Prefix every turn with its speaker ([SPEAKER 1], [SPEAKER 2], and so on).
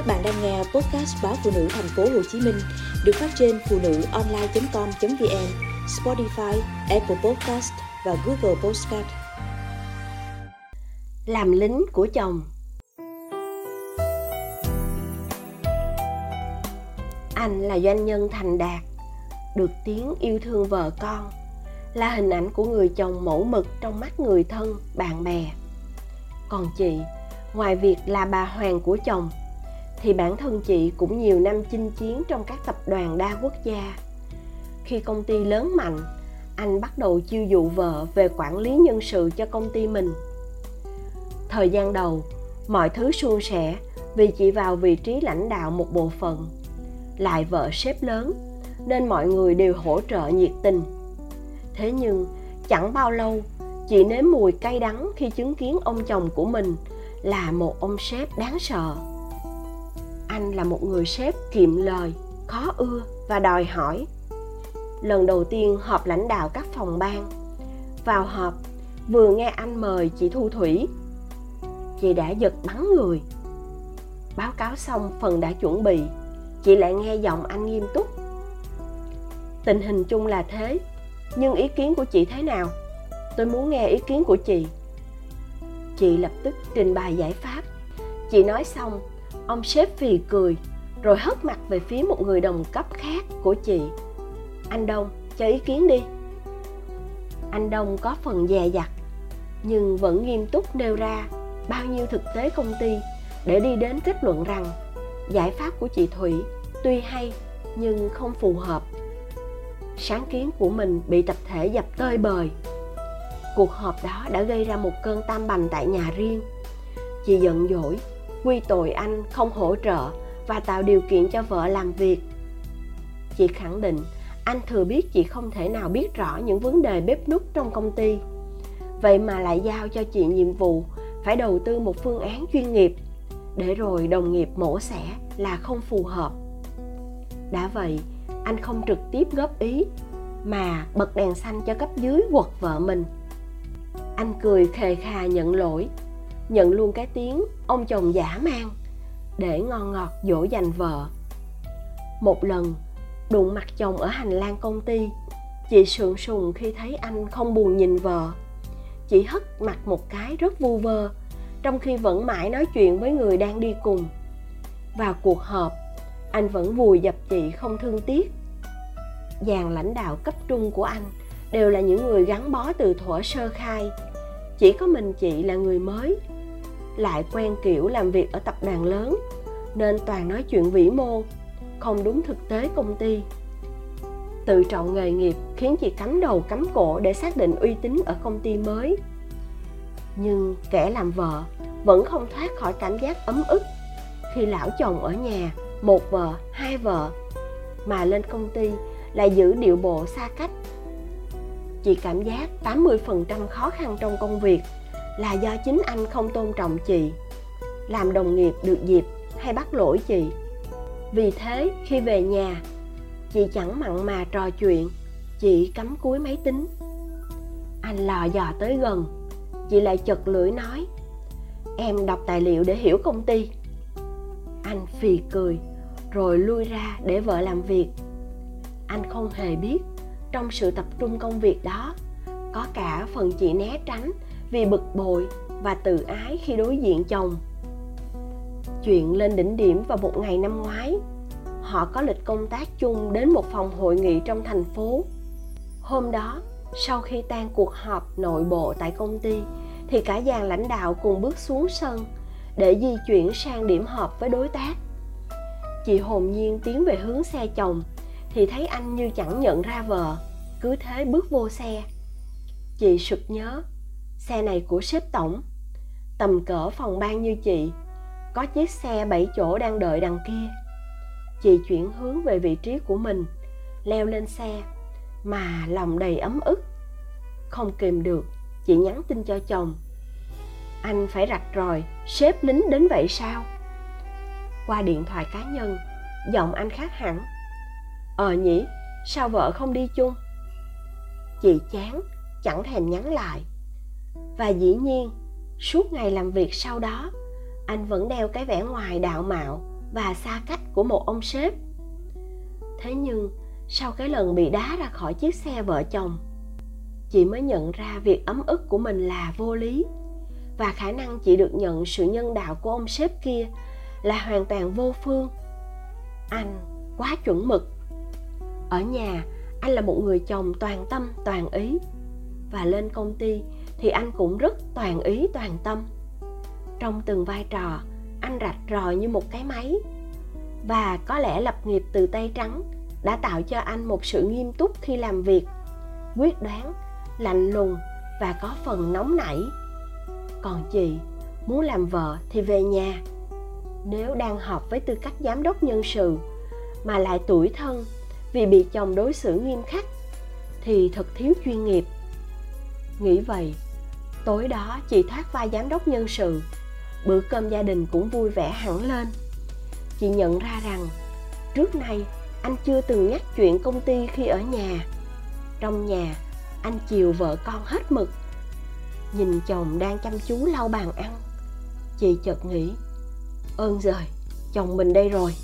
[SPEAKER 1] Các bạn đang nghe podcast báo phụ nữ thành phố Hồ Chí Minh được phát trên phụ nữ online.com.vn, Spotify, Apple Podcast và Google Podcast.
[SPEAKER 2] Làm lính của chồng Anh là doanh nhân thành đạt, được tiếng yêu thương vợ con, là hình ảnh của người chồng mẫu mực trong mắt người thân, bạn bè. Còn chị, ngoài việc là bà hoàng của chồng, thì bản thân chị cũng nhiều năm chinh chiến trong các tập đoàn đa quốc gia. Khi công ty lớn mạnh, anh bắt đầu chiêu dụ vợ về quản lý nhân sự cho công ty mình. Thời gian đầu, mọi thứ suôn sẻ vì chị vào vị trí lãnh đạo một bộ phận. Lại vợ sếp lớn, nên mọi người đều hỗ trợ nhiệt tình. Thế nhưng, chẳng bao lâu, chị nếm mùi cay đắng khi chứng kiến ông chồng của mình là một ông sếp đáng sợ anh là một người sếp kiệm lời, khó ưa và đòi hỏi. Lần đầu tiên họp lãnh đạo các phòng ban. Vào họp, vừa nghe anh mời chị thu thủy. Chị đã giật bắn người. Báo cáo xong, phần đã chuẩn bị. Chị lại nghe giọng anh nghiêm túc. Tình hình chung là thế, nhưng ý kiến của chị thế nào? Tôi muốn nghe ý kiến của chị. Chị lập tức trình bày giải pháp. Chị nói xong ông sếp phì cười, rồi hất mặt về phía một người đồng cấp khác của chị. Anh đông, cho ý kiến đi. Anh đông có phần dè dặt, nhưng vẫn nghiêm túc nêu ra bao nhiêu thực tế công ty để đi đến kết luận rằng giải pháp của chị thủy tuy hay nhưng không phù hợp. Sáng kiến của mình bị tập thể dập tơi bời. Cuộc họp đó đã gây ra một cơn tam bành tại nhà riêng. Chị giận dỗi quy tội anh không hỗ trợ và tạo điều kiện cho vợ làm việc. Chị khẳng định, anh thừa biết chị không thể nào biết rõ những vấn đề bếp nút trong công ty. Vậy mà lại giao cho chị nhiệm vụ phải đầu tư một phương án chuyên nghiệp, để rồi đồng nghiệp mổ xẻ là không phù hợp. Đã vậy, anh không trực tiếp góp ý, mà bật đèn xanh cho cấp dưới quật vợ mình. Anh cười khề khà nhận lỗi nhận luôn cái tiếng ông chồng giả mang để ngon ngọt dỗ dành vợ. Một lần, đụng mặt chồng ở hành lang công ty, chị sượng sùng khi thấy anh không buồn nhìn vợ. Chị hất mặt một cái rất vu vơ, trong khi vẫn mãi nói chuyện với người đang đi cùng. Vào cuộc họp, anh vẫn vùi dập chị không thương tiếc. Dàn lãnh đạo cấp trung của anh đều là những người gắn bó từ thuở sơ khai. Chỉ có mình chị là người mới lại quen kiểu làm việc ở tập đoàn lớn, nên toàn nói chuyện vĩ mô, không đúng thực tế công ty. Tự trọng nghề nghiệp khiến chị cắm đầu cắm cổ để xác định uy tín ở công ty mới. Nhưng kẻ làm vợ vẫn không thoát khỏi cảm giác ấm ức khi lão chồng ở nhà, một vợ, hai vợ, mà lên công ty lại giữ điệu bộ xa cách. Chị cảm giác 80% khó khăn trong công việc là do chính anh không tôn trọng chị, làm đồng nghiệp được dịp hay bắt lỗi chị. Vì thế, khi về nhà, chị chẳng mặn mà trò chuyện chị cắm cúi máy tính. Anh lò dò tới gần, chị lại chật lưỡi nói, em đọc tài liệu để hiểu công ty. Anh phì cười, rồi lui ra để vợ làm việc. Anh không hề biết, trong sự tập trung công việc đó, có cả phần chị né tránh vì bực bội và tự ái khi đối diện chồng. Chuyện lên đỉnh điểm vào một ngày năm ngoái, họ có lịch công tác chung đến một phòng hội nghị trong thành phố. Hôm đó, sau khi tan cuộc họp nội bộ tại công ty, thì cả dàn lãnh đạo cùng bước xuống sân để di chuyển sang điểm họp với đối tác. Chị hồn nhiên tiến về hướng xe chồng, thì thấy anh như chẳng nhận ra vợ, cứ thế bước vô xe. Chị sực nhớ xe này của sếp tổng. Tầm cỡ phòng ban như chị, có chiếc xe bảy chỗ đang đợi đằng kia. Chị chuyển hướng về vị trí của mình, leo lên xe, mà lòng đầy ấm ức. Không kìm được, chị nhắn tin cho chồng. Anh phải rạch rồi sếp lính đến vậy sao? Qua điện thoại cá nhân, giọng anh khác hẳn. Ờ nhỉ, sao vợ không đi chung? Chị chán, chẳng thèm nhắn lại và dĩ nhiên, suốt ngày làm việc sau đó, anh vẫn đeo cái vẻ ngoài đạo mạo và xa cách của một ông sếp. Thế nhưng, sau cái lần bị đá ra khỏi chiếc xe vợ chồng, chị mới nhận ra việc ấm ức của mình là vô lý. Và khả năng chị được nhận sự nhân đạo của ông sếp kia là hoàn toàn vô phương. Anh quá chuẩn mực. Ở nhà, anh là một người chồng toàn tâm, toàn ý. Và lên công ty thì anh cũng rất toàn ý, toàn tâm. Trong từng vai trò, anh rạch ròi như một cái máy. Và có lẽ lập nghiệp từ tay trắng đã tạo cho anh một sự nghiêm túc khi làm việc, quyết đoán, lạnh lùng và có phần nóng nảy. Còn chị muốn làm vợ thì về nhà. Nếu đang họp với tư cách giám đốc nhân sự mà lại tuổi thân vì bị chồng đối xử nghiêm khắc thì thật thiếu chuyên nghiệp. Nghĩ vậy tối đó, chị thoát vai giám đốc nhân sự. Bữa cơm gia đình cũng vui vẻ hẳn lên. Chị nhận ra rằng, trước nay, anh chưa từng nhắc chuyện công ty khi ở nhà. Trong nhà, anh chiều vợ con hết mực. Nhìn chồng đang chăm chú lau bàn ăn, chị chợt nghĩ, ơn giời, chồng mình đây rồi.